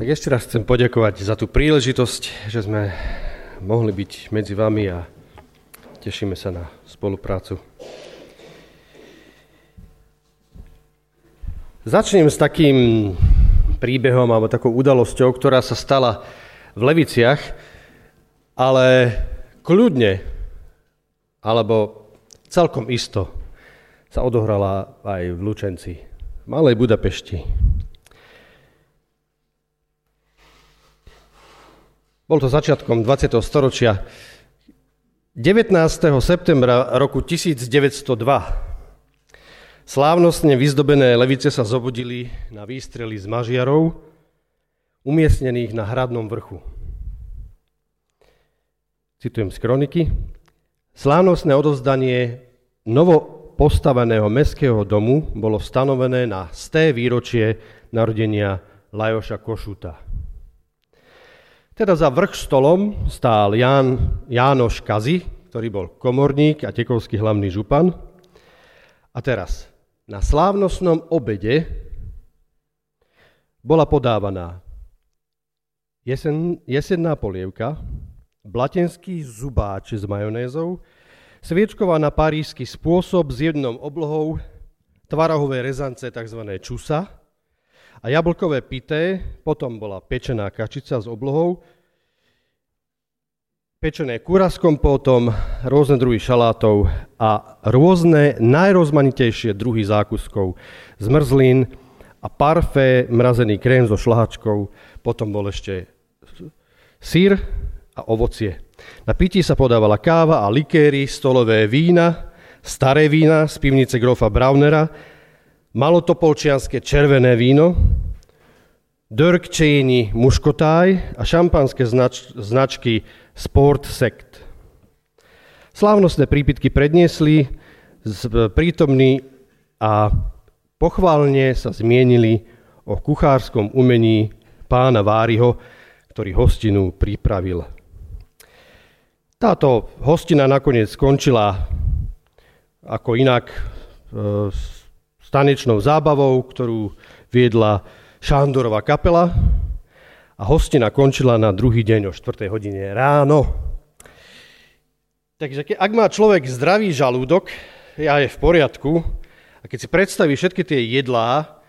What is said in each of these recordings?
Tak ešte raz chcem poďakovať za tú príležitosť, že sme mohli byť medzi vami a tešíme sa na spoluprácu. Začnem s takým príbehom alebo takou udalosťou, ktorá sa stala v Leviciach, ale kľudne alebo celkom isto sa odohrala aj v Lučenci, Malej Budapešti. Bol to začiatkom 20. storočia. 19. septembra roku 1902 slávnostne vyzdobené levice sa zobudili na výstrely z mažiarov, umiestnených na hradnom vrchu. Citujem z kroniky. Slávnostné odovzdanie novo postaveného mestského domu bolo stanovené na sté výročie narodenia Lajoša Košuta. Teda za vrch stolom stál Ján, Jánoš Kazi, ktorý bol komorník a tekovský hlavný župan. A teraz, na slávnostnom obede bola podávaná jesen, jesenná polievka, blatenský zubáč s majonézou, sviečková na parížsky spôsob s jednou oblohou, tvarahové rezance, tzv. čusa, a jablkové pité, potom bola pečená kačica s oblohou, pečené kúra s kompótom, rôzne druhy šalátov a rôzne najrozmanitejšie druhy zákuskov, zmrzlín a parfé, mrazený krém so šlahačkou, potom bol ešte sír a ovocie. Na pití sa podávala káva a likéry, stolové vína, staré vína z pivnice grofa Braunera, malotopolčianské červené víno, Dörkčejni muškotáj a šampanské znač- značky Sport Sect. Slávnostné prípitky predniesli prítomní a pochválne sa zmienili o kuchárskom umení pána Váriho, ktorý hostinu pripravil. Táto hostina nakoniec skončila ako inak e, tanečnou zábavou, ktorú viedla Šándorová kapela a hostina končila na druhý deň o 4. hodine ráno. Takže ak má človek zdravý žalúdok, ja je v poriadku, a keď si predstaví všetky tie jedlá,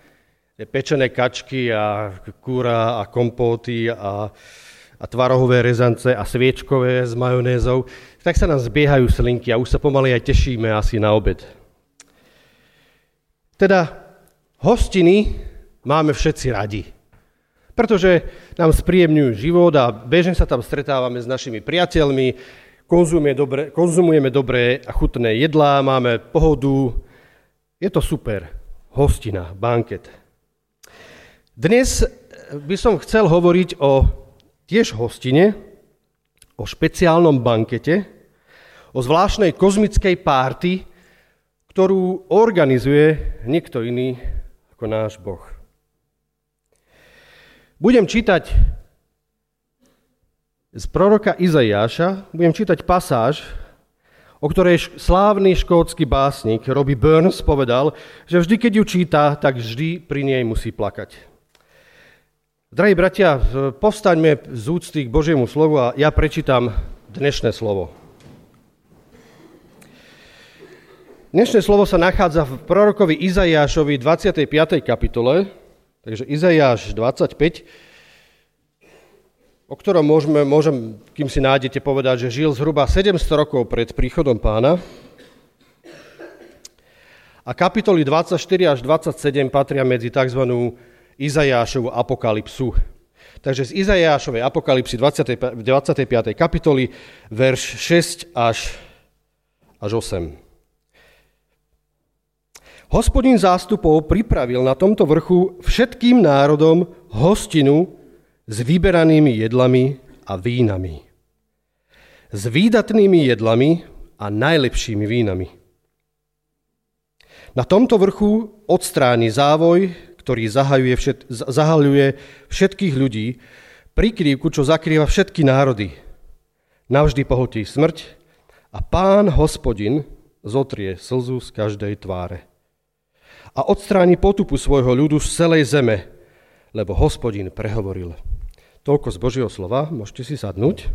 pečené kačky a kúra a kompóty a, a tvarohové rezance a sviečkové s majonézou, tak sa nám zbiehajú slinky a už sa pomaly aj tešíme asi na obed. Teda hostiny máme všetci radi. Pretože nám spríjemňujú život a bežne sa tam stretávame s našimi priateľmi, konzumujeme dobré, konzumujeme dobré a chutné jedlá, máme pohodu. Je to super. Hostina, banket. Dnes by som chcel hovoriť o tiež hostine, o špeciálnom bankete, o zvláštnej kozmickej párty, ktorú organizuje niekto iný ako náš Boh. Budem čítať z proroka Izaiáša, budem čítať pasáž, o ktorej slávny škótsky básnik Robbie Burns povedal, že vždy, keď ju číta, tak vždy pri nej musí plakať. Drahí bratia, povstaňme z úcty k Božiemu slovu a ja prečítam dnešné slovo. Dnešné slovo sa nachádza v prorokovi Izaiášovi 25. kapitole, takže Izaiáš 25, o ktorom môžeme, môžem, kým si nájdete, povedať, že žil zhruba 700 rokov pred príchodom pána. A kapitoly 24 až 27 patria medzi tzv. Izajášovu apokalypsu. Takže z Izajášovej apokalypsy 20, 25. kapitoly, verš 6 až, až 8. Hospodin zástupov pripravil na tomto vrchu všetkým národom hostinu s vyberanými jedlami a vínami. S výdatnými jedlami a najlepšími vínami. Na tomto vrchu odstráni závoj, ktorý zahajuje všet, zahaľuje všetkých ľudí, prikrývku, čo zakrýva všetky národy. Navždy pohotí smrť a pán hospodin zotrie slzu z každej tváre a odstráni potupu svojho ľudu z celej zeme, lebo hospodin prehovoril. Toľko z Božieho slova, môžete si sadnúť.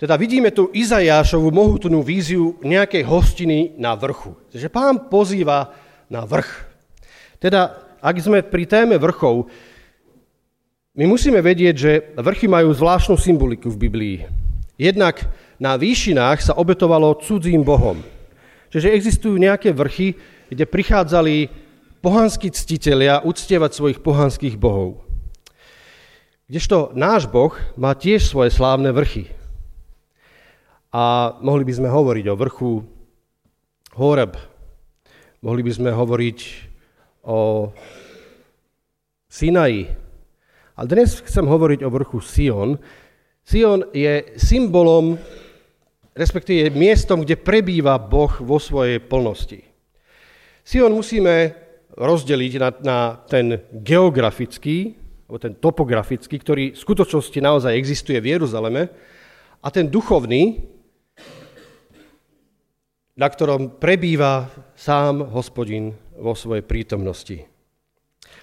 Teda vidíme tu Izajášovú mohutnú víziu nejakej hostiny na vrchu. Takže pán pozýva na vrch. Teda, ak sme pri téme vrchov, my musíme vedieť, že vrchy majú zvláštnu symboliku v Biblii. Jednak na výšinách sa obetovalo cudzím bohom. Čiže existujú nejaké vrchy, kde prichádzali pohanskí ctitelia uctievať svojich pohanských bohov. Kdežto náš boh má tiež svoje slávne vrchy. A mohli by sme hovoriť o vrchu Horeb. Mohli by sme hovoriť o Sinaji. Ale dnes chcem hovoriť o vrchu Sion. Sion je symbolom, respektíve miestom, kde prebýva Boh vo svojej plnosti. Sion musíme rozdeliť na, na ten geografický, alebo ten topografický, ktorý v skutočnosti naozaj existuje v Jeruzaleme, a ten duchovný, na ktorom prebýva sám hospodin vo svojej prítomnosti.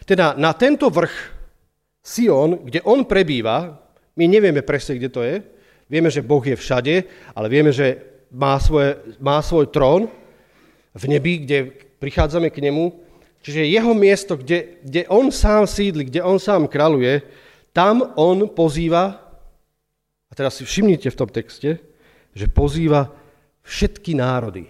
Teda na tento vrch Sion, kde on prebýva, my nevieme presne, kde to je, vieme, že Boh je všade, ale vieme, že má, svoje, má svoj trón v nebi, kde prichádzame k nemu. Čiže jeho miesto, kde, kde on sám sídli, kde on sám kráľuje, tam on pozýva, a teraz si všimnite v tom texte, že pozýva všetky národy.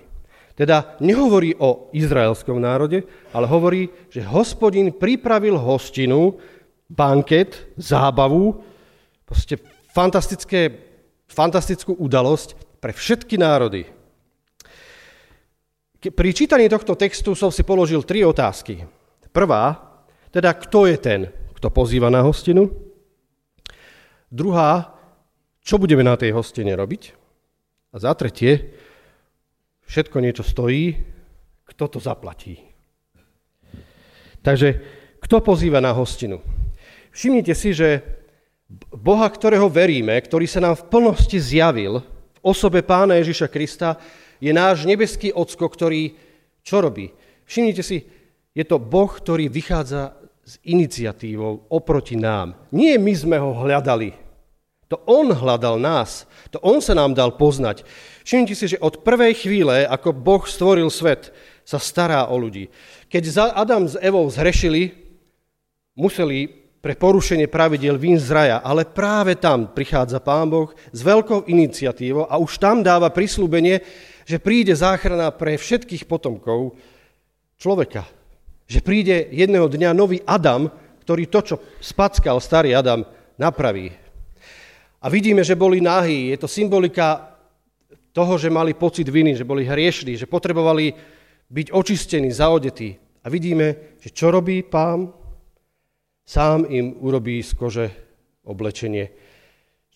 Teda nehovorí o izraelskom národe, ale hovorí, že hospodin pripravil hostinu, banket, zábavu, proste fantastické, fantastickú udalosť pre všetky národy. Pri čítaní tohto textu som si položil tri otázky. Prvá, teda kto je ten, kto pozýva na hostinu? Druhá, čo budeme na tej hostine robiť? A za tretie, všetko niečo stojí, kto to zaplatí. Takže kto pozýva na hostinu? Všimnite si, že Boha, ktorého veríme, ktorý sa nám v plnosti zjavil v osobe pána Ježiša Krista, je náš nebeský ocko, ktorý čo robí? Všimnite si, je to Boh, ktorý vychádza s iniciatívou oproti nám. Nie my sme ho hľadali. To on hľadal nás. To on sa nám dal poznať. Všimnite si, že od prvej chvíle, ako Boh stvoril svet, sa stará o ľudí. Keď Adam s Evou zhrešili, museli pre porušenie pravidel vín z raja, ale práve tam prichádza Pán Boh s veľkou iniciatívou a už tam dáva prislúbenie, že príde záchrana pre všetkých potomkov človeka. Že príde jedného dňa nový Adam, ktorý to, čo spackal starý Adam, napraví. A vidíme, že boli nahí. Je to symbolika toho, že mali pocit viny, že boli hriešní, že potrebovali byť očistení, zaodetí. A vidíme, že čo robí pán? Sám im urobí z kože oblečenie.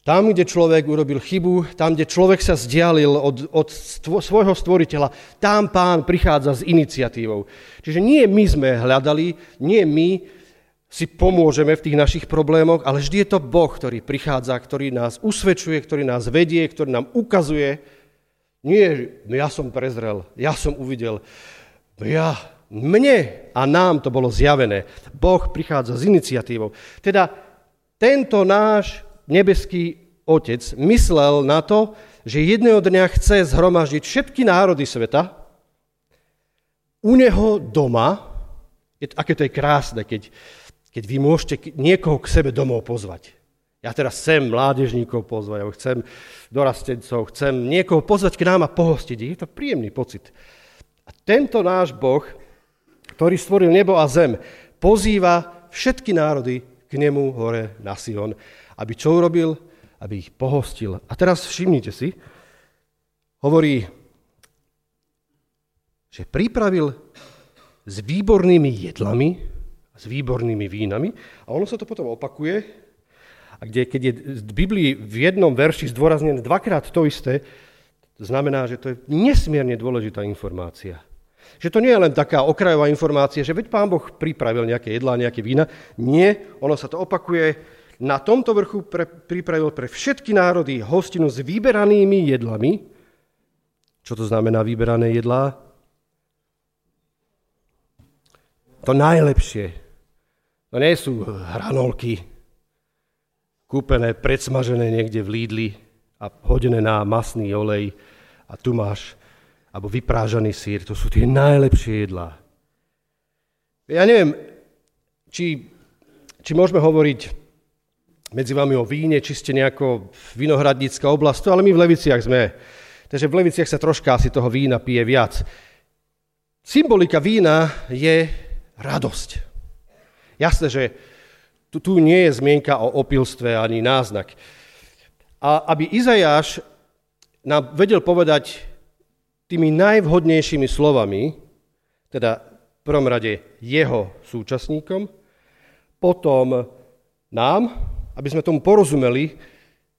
Tam, kde človek urobil chybu, tam, kde človek sa zdialil od, od stvo, svojho stvoriteľa, tam pán prichádza s iniciatívou. Čiže nie my sme hľadali, nie my si pomôžeme v tých našich problémoch, ale vždy je to Boh, ktorý prichádza, ktorý nás usvedčuje, ktorý nás vedie, ktorý nám ukazuje, nie, no ja som prezrel, ja som uvidel. Ja, mne a nám to bolo zjavené. Boh prichádza s iniciatívou. Teda tento náš nebeský otec myslel na to, že jedného dňa chce zhromaždiť všetky národy sveta u neho doma. Aké to je krásne, keď, keď vy môžete niekoho k sebe domov pozvať. Ja teraz chcem mládežníkov pozvať, alebo chcem dorastencov, chcem niekoho pozvať k nám a pohostiť. Je to príjemný pocit. A tento náš Boh, ktorý stvoril nebo a zem, pozýva všetky národy k nemu hore na Sion, aby čo urobil? Aby ich pohostil. A teraz všimnite si, hovorí, že pripravil s výbornými jedlami, s výbornými vínami a ono sa to potom opakuje a kde, keď je v Biblii v jednom verši zdôraznené dvakrát to isté, to znamená, že to je nesmierne dôležitá informácia. Že to nie je len taká okrajová informácia, že veď pán Boh pripravil nejaké jedlá, nejaké vína. Nie, ono sa to opakuje. Na tomto vrchu pre, pripravil pre všetky národy hostinu s vyberanými jedlami. Čo to znamená vyberané jedlá? to najlepšie. To nie sú hranolky, kúpené, predsmažené niekde v Lídli a hodené na masný olej a tu máš, alebo vyprážaný sír, to sú tie najlepšie jedlá. Ja neviem, či, či môžeme hovoriť medzi vami o víne, či ste nejako vinohradnícka oblasť, ale my v Leviciach sme. Takže v Leviciach sa troška asi toho vína pije viac. Symbolika vína je radosť. Jasné, že tu, tu nie je zmienka o opilstve ani náznak. A aby Izajáš nám vedel povedať tými najvhodnejšími slovami, teda v prvom rade jeho súčasníkom, potom nám, aby sme tomu porozumeli,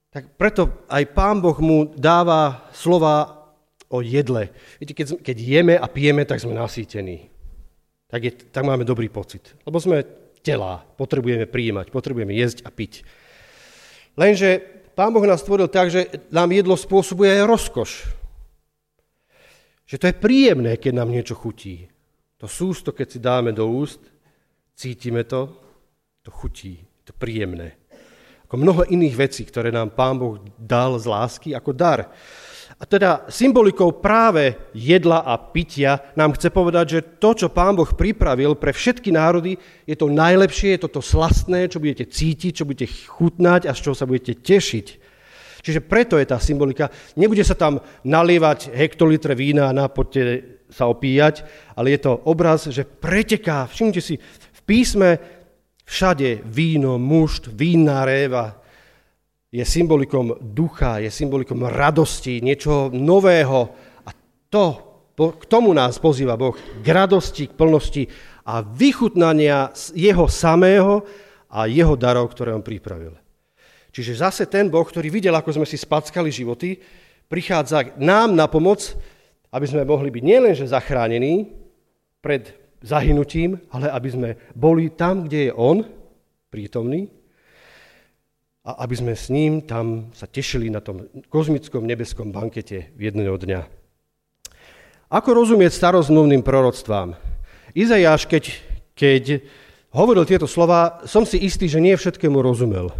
tak preto aj Pán Boh mu dáva slova o jedle. Viete, keď, keď jeme a pijeme, tak sme nasýtení. Tak, je, tak máme dobrý pocit. Lebo sme tela. Potrebujeme prijímať, potrebujeme jesť a piť. Lenže Pán Boh nás stvoril tak, že nám jedlo spôsobuje aj rozkoš. Že to je príjemné, keď nám niečo chutí. To sústo, keď si dáme do úst, cítime to, to chutí, to príjemné. Ako mnoho iných vecí, ktoré nám Pán Boh dal z lásky ako dar. A teda symbolikou práve jedla a pitia nám chce povedať, že to, čo Pán Boh pripravil pre všetky národy, je to najlepšie, je to to slastné, čo budete cítiť, čo budete chutnať a z čoho sa budete tešiť. Čiže preto je tá symbolika. Nebude sa tam nalievať hektolitre vína a nápoďte sa opíjať, ale je to obraz, že preteká. Všimnite si, v písme všade víno, mušt, vínna réva, je symbolikom ducha, je symbolikom radosti, niečo nového. A to, k tomu nás pozýva Boh, k radosti, k plnosti a vychutnania jeho samého a jeho darov, ktoré on pripravil. Čiže zase ten Boh, ktorý videl, ako sme si spackali životy, prichádza nám na pomoc, aby sme mohli byť nielenže zachránení pred zahynutím, ale aby sme boli tam, kde je On prítomný, a aby sme s ním tam sa tešili na tom kozmickom nebeskom bankete v jedného dňa. Ako rozumieť starozmluvným proroctvám? Izajáš, keď, keď hovoril tieto slova, som si istý, že nie všetkému rozumel.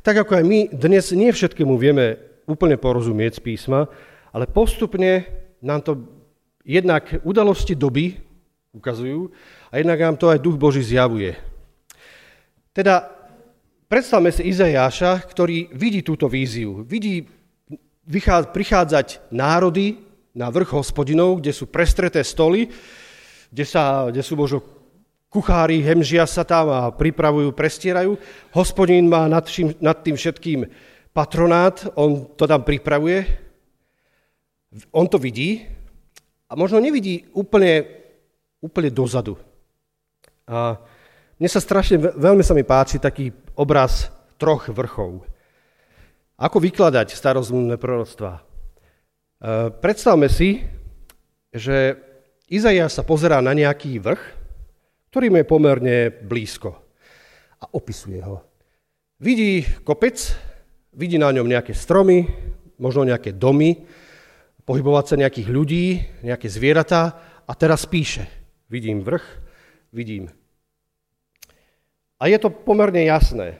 Tak ako aj my dnes nie všetkému vieme úplne porozumieť z písma, ale postupne nám to jednak udalosti doby ukazujú a jednak nám to aj Duch Boží zjavuje. Teda Predstavme si Izajáša, ktorý vidí túto víziu. Vidí prichádzať národy na vrch hospodinov, kde sú prestreté stoly, kde, sa, kde sú možno kuchári, hemžia sa tam a pripravujú, prestierajú. Hospodin má nad, všim, nad tým všetkým patronát, on to tam pripravuje. On to vidí a možno nevidí úplne, úplne dozadu. A mne sa strašne, veľmi sa mi páči taký obraz troch vrchov. Ako vykladať starozmluvné proroctvá? E, predstavme si, že Izajáš sa pozerá na nejaký vrch, ktorý mu je pomerne blízko a opisuje ho. Vidí kopec, vidí na ňom nejaké stromy, možno nejaké domy, pohybovať sa nejakých ľudí, nejaké zvieratá a teraz píše. Vidím vrch, vidím a je to pomerne jasné.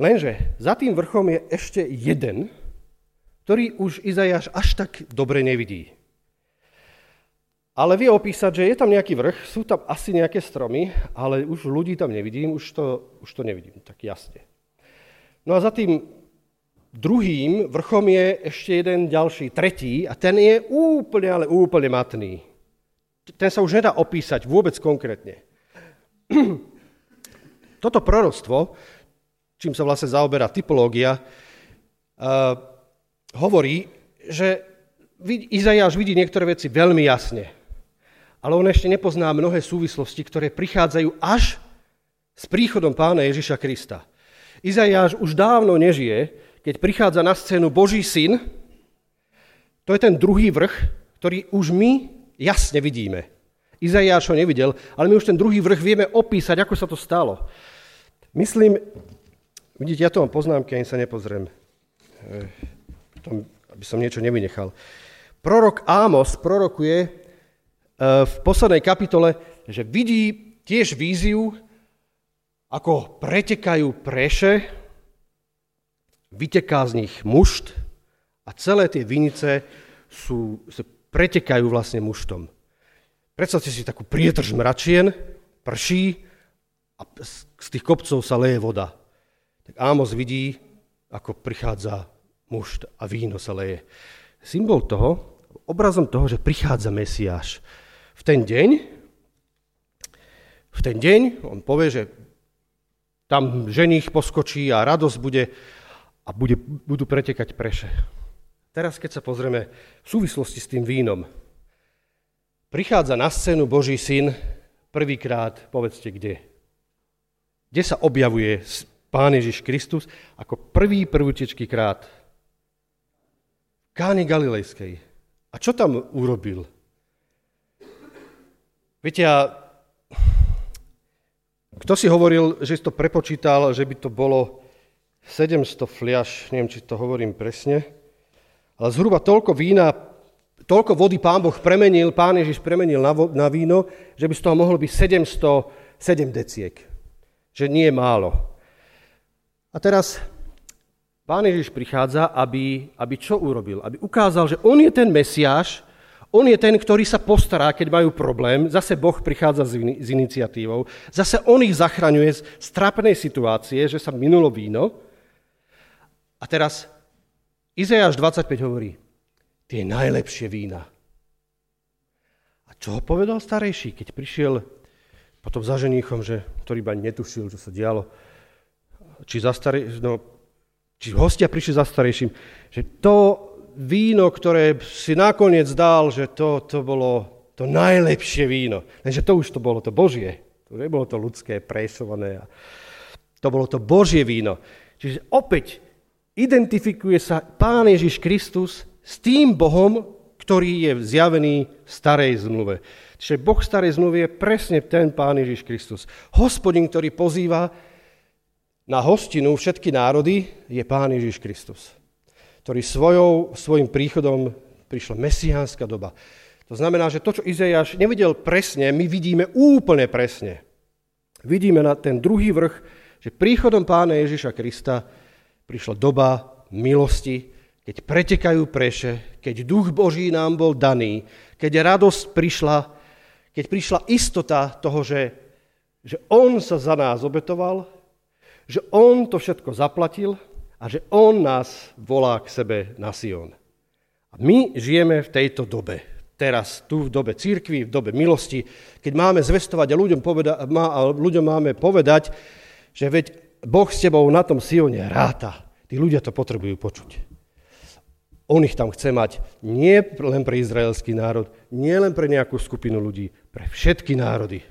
Lenže za tým vrchom je ešte jeden, ktorý už Izajáš až tak dobre nevidí. Ale vie opísať, že je tam nejaký vrch, sú tam asi nejaké stromy, ale už ľudí tam nevidím, už to, už to nevidím tak jasne. No a za tým druhým vrchom je ešte jeden ďalší, tretí, a ten je úplne, ale úplne matný. Ten sa už nedá opísať vôbec konkrétne. Toto proroctvo, čím sa vlastne zaoberá typológia, uh, hovorí, že Izajáš vidí niektoré veci veľmi jasne, ale on ešte nepozná mnohé súvislosti, ktoré prichádzajú až s príchodom pána Ježiša Krista. Izajáš už dávno nežije, keď prichádza na scénu Boží syn, to je ten druhý vrch, ktorý už my jasne vidíme. Izajáš ho nevidel, ale my už ten druhý vrch vieme opísať, ako sa to stalo. Myslím, vidíte, ja to mám poznámky, ani sa nepozriem, eh, aby som niečo nevynechal. Prorok Ámos prorokuje v poslednej kapitole, že vidí tiež víziu, ako pretekajú preše, vyteká z nich mušt a celé tie vinice sú, sú, pretekajú vlastne muštom. Predstavte si takú prietrž mračien, prší a z tých kopcov sa leje voda. Tak Ámos vidí, ako prichádza mušt a víno sa leje. Symbol toho, obrazom toho, že prichádza Mesiáš. V ten deň, v ten deň, on povie, že tam ženích poskočí a radosť bude a bude, budú pretekať preše. Teraz, keď sa pozrieme v súvislosti s tým vínom, prichádza na scénu Boží syn prvýkrát, povedzte kde. Kde sa objavuje Pán Ježiš Kristus ako prvý prvútečký krát? Káni Galilejskej. A čo tam urobil? Viete, ja, kto si hovoril, že si to prepočítal, že by to bolo 700 fliaš, neviem, či to hovorím presne, ale zhruba toľko vína, toľko vody pán Boh premenil, pán Ježiš premenil na, vo, na víno, že by z toho mohlo byť 707 deciek. Že nie je málo. A teraz pán Ježiš prichádza, aby, aby čo urobil? Aby ukázal, že on je ten Mesiáš, on je ten, ktorý sa postará, keď majú problém. Zase Boh prichádza s, in- s iniciatívou. Zase on ich zachraňuje z trápnej situácie, že sa minulo víno. A teraz Izajáš 25 hovorí, tie najlepšie vína. A čo ho povedal starejší, keď prišiel potom za ženíchom, že, ktorý iba netušil, čo sa dialo, či, za starý, no, či hostia prišli za starejším, že to víno, ktoré si nakoniec dal, že to, to bolo to najlepšie víno. Lenže to už to bolo to Božie. To nebolo to ľudské, prešované. To bolo to Božie víno. Čiže opäť identifikuje sa Pán Ježiš Kristus s tým Bohom, ktorý je zjavený v starej zmluve. Čiže Boh starej zmluvy je presne ten Pán Ježiš Kristus. Hospodin, ktorý pozýva na hostinu všetky národy, je Pán Ježiš Kristus ktorý svojou, svojim príchodom prišla mesiánska doba. To znamená, že to, čo Izajáš nevidel presne, my vidíme úplne presne. Vidíme na ten druhý vrch, že príchodom pána Ježiša Krista prišla doba milosti, keď pretekajú preše, keď duch Boží nám bol daný, keď radosť prišla, keď prišla istota toho, že, že On sa za nás obetoval, že On to všetko zaplatil, a že On nás volá k sebe na Sion. A my žijeme v tejto dobe, teraz, tu v dobe církvy, v dobe milosti, keď máme zvestovať a ľuďom, poveda- má, a ľuďom máme povedať, že veď Boh s tebou na tom Sione ráta. Tí ľudia to potrebujú počuť. On ich tam chce mať nie len pre izraelský národ, nie len pre nejakú skupinu ľudí, pre všetky národy.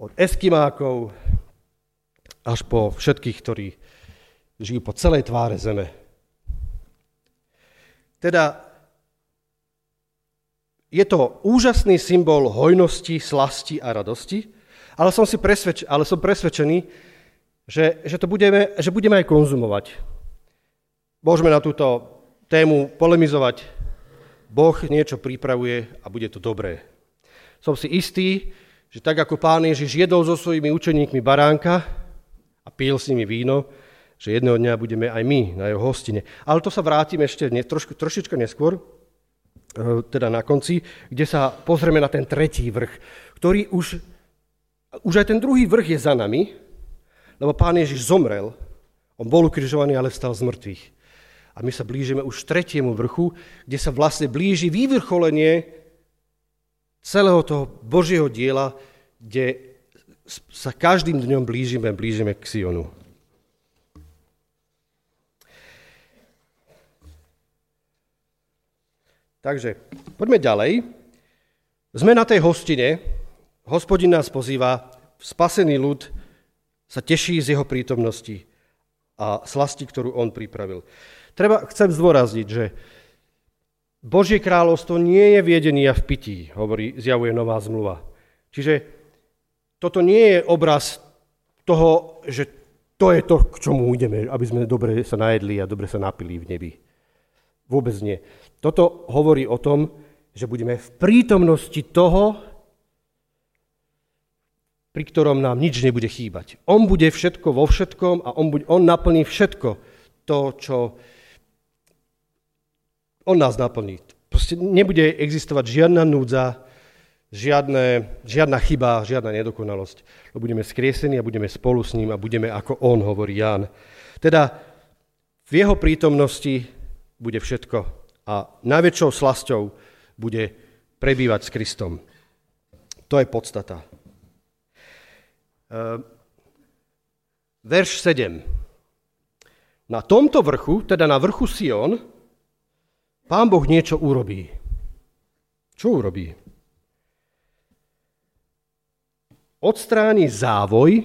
Od eskimákov až po všetkých, ktorí žijú po celej tváre zeme. Teda je to úžasný symbol hojnosti, slasti a radosti, ale som, si presvedč, ale som presvedčený, že, že to budeme, že budeme aj konzumovať. Môžeme na túto tému polemizovať. Boh niečo pripravuje a bude to dobré. Som si istý, že tak ako pán Ježiš jedol so svojimi učeníkmi baránka a pil s nimi víno, že jedného dňa budeme aj my na jeho hostine. Ale to sa vrátim ešte ne, trošku, trošička neskôr, e, teda na konci, kde sa pozrieme na ten tretí vrch, ktorý už, už aj ten druhý vrch je za nami, lebo pán Ježiš zomrel, on bol ukrižovaný, ale vstal z mŕtvych. A my sa blížime už tretiemu vrchu, kde sa vlastne blíži vyvrcholenie celého toho Božieho diela, kde sa každým dňom blížime, blížime k Sionu. Takže poďme ďalej. Sme na tej hostine, hospodin nás pozýva, spasený ľud sa teší z jeho prítomnosti a slasti, ktorú on pripravil. Treba, chcem zdôrazniť, že Božie kráľovstvo nie je a v pití, hovorí, zjavuje nová zmluva. Čiže toto nie je obraz toho, že to je to, k čomu ideme, aby sme dobre sa najedli a dobre sa napili v nebi. Vôbec nie. Toto hovorí o tom, že budeme v prítomnosti toho, pri ktorom nám nič nebude chýbať. On bude všetko vo všetkom a on, bude, on naplní všetko to, čo on nás naplní. Proste nebude existovať žiadna núdza, žiadne, žiadna chyba, žiadna nedokonalosť. Budeme skriesení a budeme spolu s ním a budeme ako on, hovorí Ján. Teda v jeho prítomnosti bude všetko a najväčšou slasťou bude prebývať s Kristom. To je podstata. Ehm, verš 7. Na tomto vrchu, teda na vrchu Sion, pán Boh niečo urobí. Čo urobí? Odstráni závoj,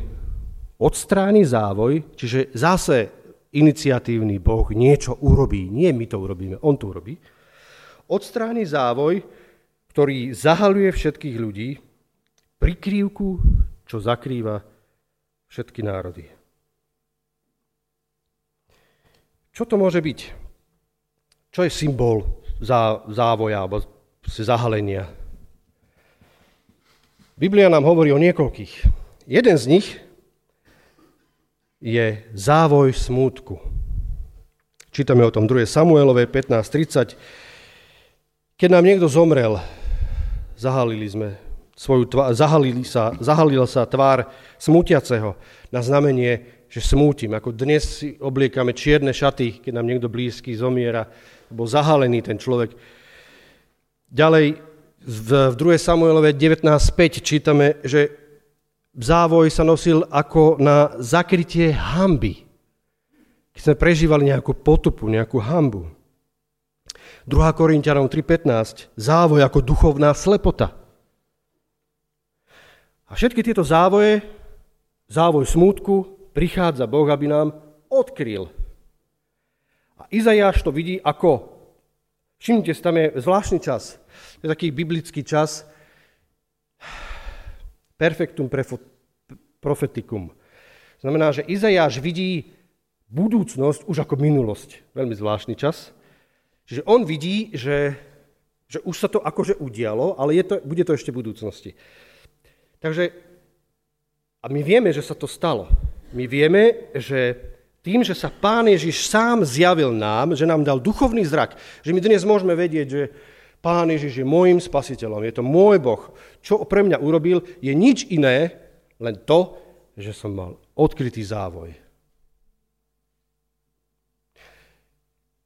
odstráni závoj, čiže zase iniciatívny Boh niečo urobí. Nie my to urobíme, on to urobí. Odstráni závoj, ktorý zahaluje všetkých ľudí, prikrývku čo zakrýva všetky národy. Čo to môže byť? Čo je symbol závoja alebo zahalenia? Biblia nám hovorí o niekoľkých. Jeden z nich je závoj smútku. Čítame o tom 2. Samuelove 15.30. Keď nám niekto zomrel, zahalili sme svoju tvár, zahalili sa, zahalila sa tvár smútiaceho na znamenie, že smútim. Ako dnes si obliekame čierne šaty, keď nám niekto blízky zomiera, bol zahalený ten človek. Ďalej v 2. Samuelove 19.5 čítame, že závoj sa nosil ako na zakrytie hamby. Keď sme prežívali nejakú potupu, nejakú hambu. 2. Korintianom 3.15. Závoj ako duchovná slepota. A všetky tieto závoje, závoj smútku, prichádza Boh, aby nám odkryl. A Izajáš to vidí ako, všimnite tam je zvláštny čas, je taký biblický čas, perfectum profeticum. Znamená, že Izajáš vidí budúcnosť už ako minulosť. Veľmi zvláštny čas. Čiže on vidí, že, že už sa to akože udialo, ale je to, bude to ešte v budúcnosti. Takže, a my vieme, že sa to stalo. My vieme, že tým, že sa Pán Ježiš sám zjavil nám, že nám dal duchovný zrak, že my dnes môžeme vedieť, že Pán Ježiš je môjim spasiteľom, je to môj Boh. Čo pre mňa urobil, je nič iné, len to, že som mal odkrytý závoj.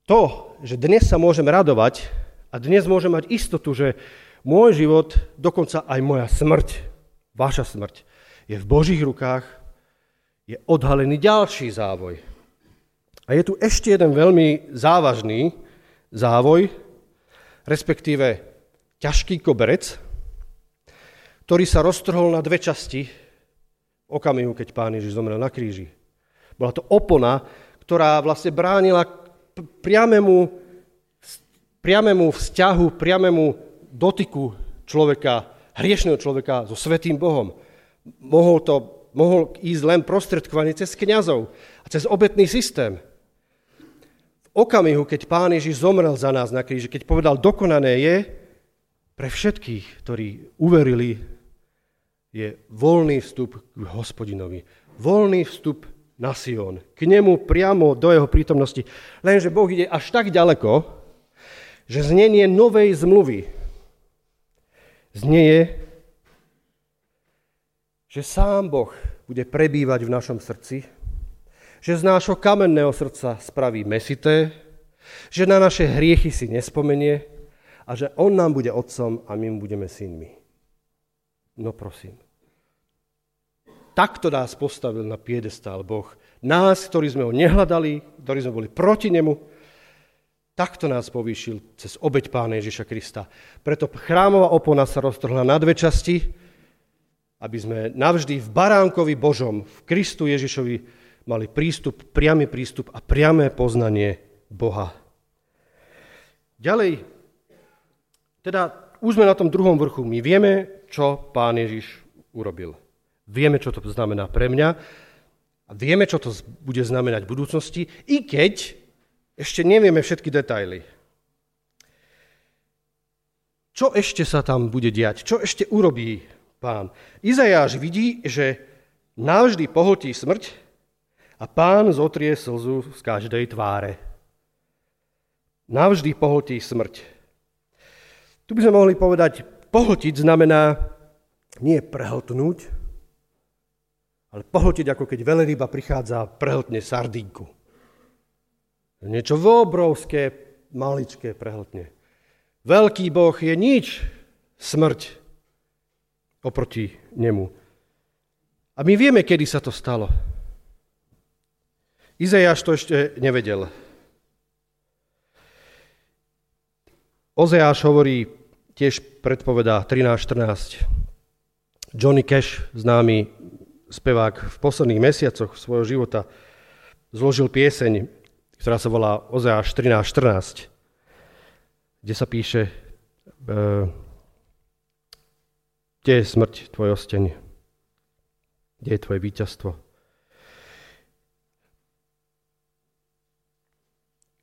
To, že dnes sa môžem radovať a dnes môžem mať istotu, že môj život, dokonca aj moja smrť, Vaša smrť je v Božích rukách, je odhalený ďalší závoj. A je tu ešte jeden veľmi závažný závoj, respektíve ťažký koberec, ktorý sa roztrhol na dve časti v okamihu, keď pán Ježiš zomrel na kríži. Bola to opona, ktorá vlastne bránila priamému, priamému vzťahu, priamému dotyku človeka hriešného človeka so svetým Bohom. Mohol, to, mohol ísť len prostredkovanie cez kňazov a cez obetný systém. Okamihu, keď Pán Ježiš zomrel za nás na kríži, keď povedal, dokonané je, pre všetkých, ktorí uverili, je voľný vstup k hospodinovi. Voľný vstup na Sion. K nemu priamo do jeho prítomnosti. Lenže Boh ide až tak ďaleko, že znenie novej zmluvy znieje, že sám Boh bude prebývať v našom srdci, že z nášho kamenného srdca spraví mesité, že na naše hriechy si nespomenie a že On nám bude otcom a my mu budeme synmi. No prosím. Takto nás postavil na piedestál Boh. Nás, ktorí sme ho nehľadali, ktorí sme boli proti nemu, Takto nás povýšil cez obeď Pána Ježiša Krista. Preto chrámová opona sa roztrhla na dve časti, aby sme navždy v baránkovi Božom, v Kristu Ježišovi, mali prístup, priamy prístup a priamé poznanie Boha. Ďalej, teda už sme na tom druhom vrchu. My vieme, čo Pán Ježiš urobil. Vieme, čo to znamená pre mňa a vieme, čo to bude znamenať v budúcnosti, i keď ešte nevieme všetky detaily. Čo ešte sa tam bude diať? Čo ešte urobí pán? Izajáš vidí, že navždy pohltí smrť a pán zotrie slzu z každej tváre. Navždy pohltí smrť. Tu by sme mohli povedať, pohltiť znamená nie prehltnúť, ale pohltiť, ako keď veľryba prichádza a prehltne sardinku. Niečo obrovské, maličké prehltne. Veľký Boh je nič, smrť oproti nemu. A my vieme, kedy sa to stalo. Izajáš to ešte nevedel. Ozeáš hovorí, tiež predpovedá 13.14. Johnny Cash, známy spevák v posledných mesiacoch svojho života, zložil pieseň, ktorá sa volá Ozeáš 13.14, kde sa píše, e, kde je smrť tvoj osteň, kde je tvoje víťazstvo.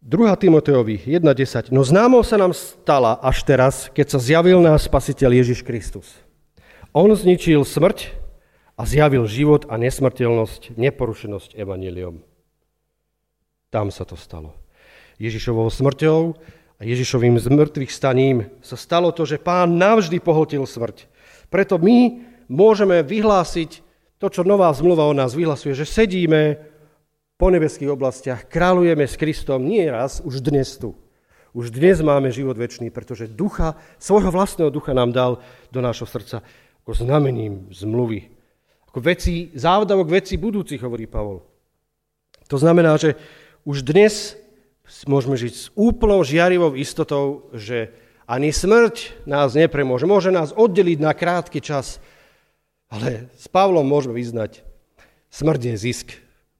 2. Timoteovi 1.10. No známo sa nám stala až teraz, keď sa zjavil náš spasiteľ Ježiš Kristus. On zničil smrť a zjavil život a nesmrteľnosť, neporušenosť evaneliom. Tam sa to stalo. Ježišovou smrťou a Ježišovým zmrtvých staním sa stalo to, že pán navždy pohltil smrť. Preto my môžeme vyhlásiť to, čo nová zmluva o nás vyhlasuje, že sedíme po nebeských oblastiach, kráľujeme s Kristom nie raz, už dnes tu. Už dnes máme život väčší, pretože ducha, svojho vlastného ducha nám dal do nášho srdca ako znamením zmluvy. Ako veci, závdavok veci budúcich, hovorí Pavol. To znamená, že už dnes môžeme žiť s úplnou žiarivou istotou, že ani smrť nás nepremôže. Môže nás oddeliť na krátky čas, ale s Pavlom môžeme vyznať, smrť je zisk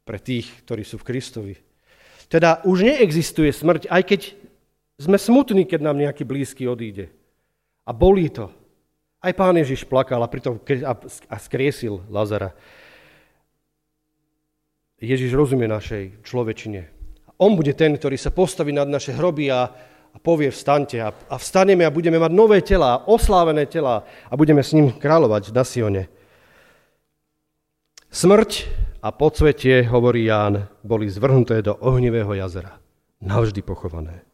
pre tých, ktorí sú v Kristovi. Teda už neexistuje smrť, aj keď sme smutní, keď nám nejaký blízky odíde. A bolí to. Aj pán Ježiš plakal a pritom a skriesil Lazara. Ježiš rozumie našej človečine. On bude ten, ktorý sa postaví nad naše hroby a, a povie vstante a, a vstaneme a budeme mať nové tela, oslávené tela a budeme s ním kráľovať na Sione. Smrť a podsvetie, hovorí Ján, boli zvrhnuté do ohnivého jazera. Navždy pochované.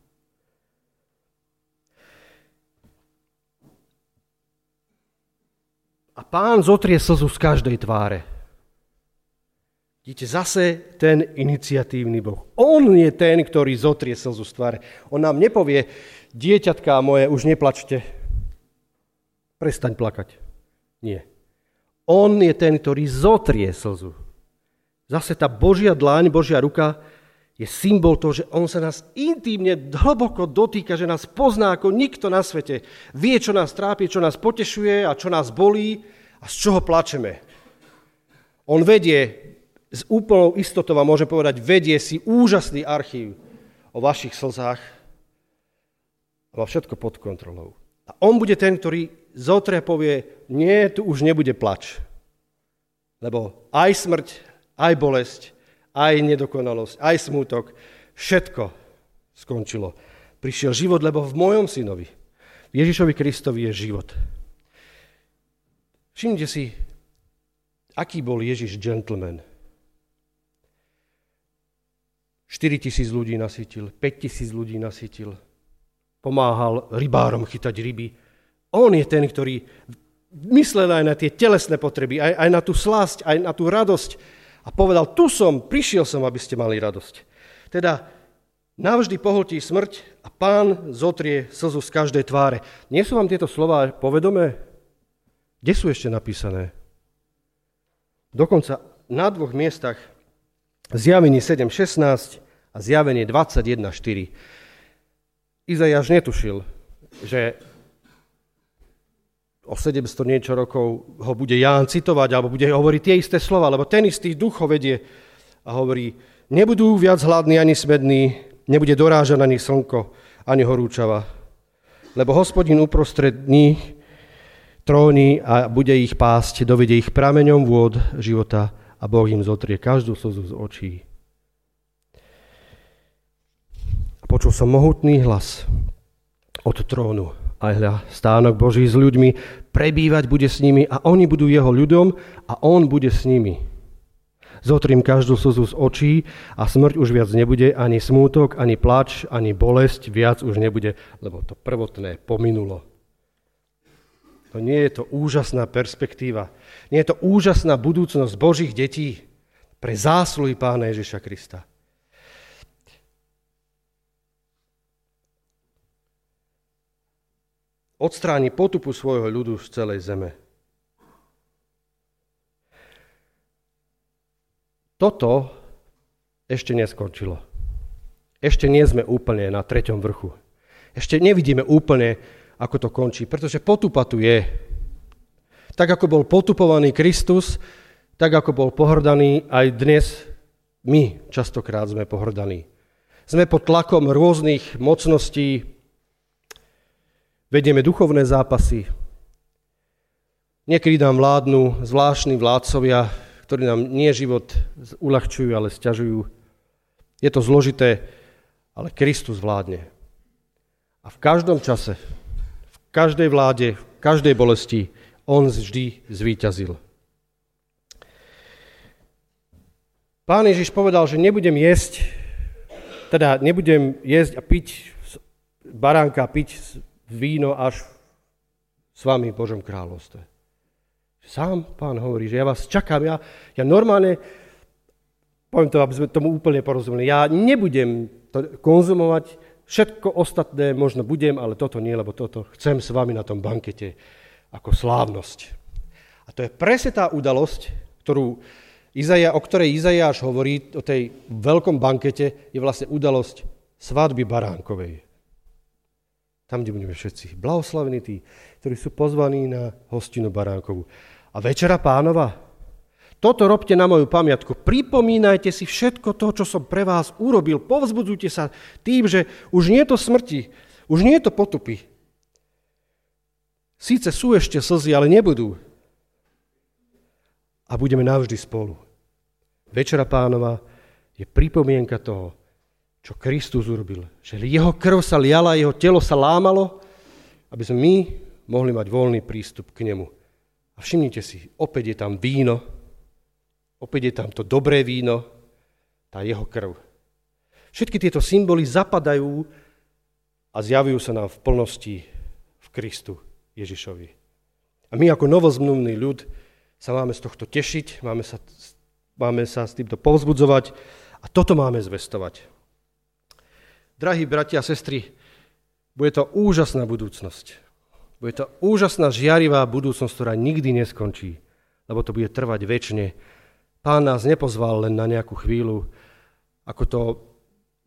A pán zotrie slzu z každej tváre. Vidíte, zase ten iniciatívny Boh. On je ten, ktorý zotrie slzu z tváre. On nám nepovie, dieťatká moje, už neplačte. Prestaň plakať. Nie. On je ten, ktorý zotrie slzu. Zase tá Božia dláň, Božia ruka je symbol toho, že on sa nás intímne, hlboko dotýka, že nás pozná ako nikto na svete. Vie, čo nás trápi, čo nás potešuje a čo nás bolí a z čoho plačeme. On vedie, s úplnou istotou vám môže povedať, vedie si úžasný archív o vašich slzách a má všetko pod kontrolou. A on bude ten, ktorý zotre povie, nie, tu už nebude plač. Lebo aj smrť, aj bolesť, aj nedokonalosť, aj smútok, všetko skončilo. Prišiel život, lebo v mojom synovi, Ježišovi Kristovi je život. Všimnite si, aký bol Ježiš gentleman. 4 tisíc ľudí nasytil, 5 tisíc ľudí nasytil. Pomáhal rybárom chytať ryby. On je ten, ktorý myslel aj na tie telesné potreby, aj, aj na tú slasť, aj na tú radosť, a povedal, tu som, prišiel som, aby ste mali radosť. Teda navždy pohltí smrť a pán zotrie slzu z každej tváre. Nie sú vám tieto slova povedomé? Kde sú ešte napísané? Dokonca na dvoch miestach zjavenie 7.16 a zjavenie 21.4. Izajáš netušil, že o 700 niečo rokov ho bude Ján citovať, alebo bude hovoriť tie isté slova, lebo ten istý duch ho vedie a hovorí, nebudú viac hladní ani smední, nebude dorážať ani slnko, ani horúčava, lebo hospodin uprostred nich tróni a bude ich pásť, dovedie ich prameňom vôd života a Boh im zotrie každú slzu z očí. A počul som mohutný hlas od trónu aj hľa, stánok Boží s ľuďmi, prebývať bude s nimi a oni budú jeho ľuďom a on bude s nimi. Zotrím každú slzu z očí a smrť už viac nebude, ani smútok, ani plač, ani bolesť viac už nebude, lebo to prvotné pominulo. To nie je to úžasná perspektíva. Nie je to úžasná budúcnosť Božích detí pre zásluhy Pána Ježiša Krista. Odstráni potupu svojho ľudu z celej zeme. Toto ešte neskončilo. Ešte nie sme úplne na treťom vrchu. Ešte nevidíme úplne, ako to končí, pretože potupa tu je. Tak ako bol potupovaný Kristus, tak ako bol pohrdaný, aj dnes my častokrát sme pohrdaní. Sme pod tlakom rôznych mocností, vedieme duchovné zápasy. Niekedy nám vládnu zvláštni vládcovia, ktorí nám nie život uľahčujú, ale stiažujú. Je to zložité, ale Kristus vládne. A v každom čase, v každej vláde, v každej bolesti, on vždy zvíťazil. Pán Ježiš povedal, že nebudem jesť, teda nebudem jesť a piť baránka, piť víno až s vami v Božom kráľovstve. Sám pán hovorí, že ja vás čakám. Ja, ja normálne, poviem to, aby sme tomu úplne porozumeli, ja nebudem to konzumovať, všetko ostatné možno budem, ale toto nie, lebo toto chcem s vami na tom bankete ako slávnosť. A to je presne tá udalosť, ktorú Izaja, o ktorej Izajáš hovorí, o tej veľkom bankete, je vlastne udalosť svadby baránkovej. Tam, kde budeme všetci blahoslavení tí, ktorí sú pozvaní na hostinu baránkovú. A večera pánova, toto robte na moju pamiatku. Pripomínajte si všetko to, čo som pre vás urobil. Povzbudzujte sa tým, že už nie je to smrti, už nie je to potupy. Síce sú ešte slzy, ale nebudú. A budeme navždy spolu. Večera pánova je pripomienka toho, čo Kristus urobil. Že jeho krv sa liala, jeho telo sa lámalo, aby sme my mohli mať voľný prístup k nemu. A všimnite si, opäť je tam víno, opäť je tam to dobré víno, tá jeho krv. Všetky tieto symboly zapadajú a zjavujú sa nám v plnosti v Kristu Ježišovi. A my ako novozmnuvný ľud sa máme z tohto tešiť, máme sa, máme sa s týmto povzbudzovať a toto máme zvestovať. Drahí bratia a sestry, bude to úžasná budúcnosť. Bude to úžasná, žiarivá budúcnosť, ktorá nikdy neskončí, lebo to bude trvať väčšine. Pán nás nepozval len na nejakú chvíľu, ako to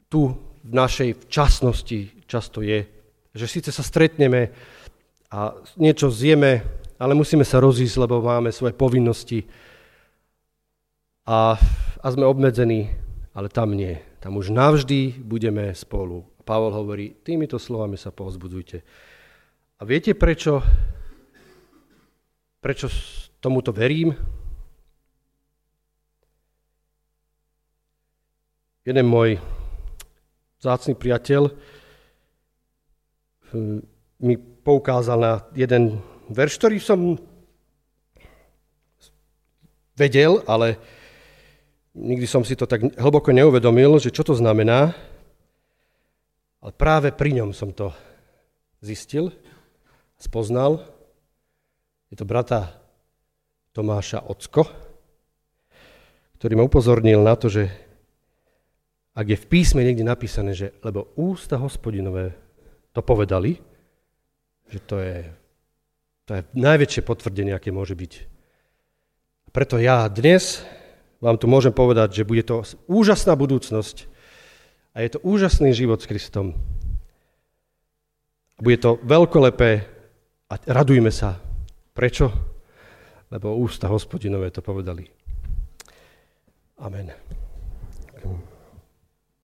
tu v našej včasnosti často je, že síce sa stretneme a niečo zjeme, ale musíme sa rozísť, lebo máme svoje povinnosti a, a sme obmedzení, ale tam nie. Tam už navždy budeme spolu. Pavol hovorí, týmito slovami sa povzbudzujte. A viete prečo, prečo tomuto verím? Jeden môj zácný priateľ hm, mi poukázal na jeden verš, ktorý som vedel, ale nikdy som si to tak hlboko neuvedomil, že čo to znamená. Ale práve pri ňom som to zistil spoznal. Je to brata Tomáša Ocko, ktorý ma upozornil na to, že ak je v písme niekde napísané, že lebo ústa hospodinové to povedali, že to je, to je najväčšie potvrdenie, aké môže byť. Preto ja dnes vám tu môžem povedať, že bude to úžasná budúcnosť a je to úžasný život s Kristom. Bude to veľkolepé a radujme sa. Prečo? Lebo ústa hospodinové to povedali. Amen.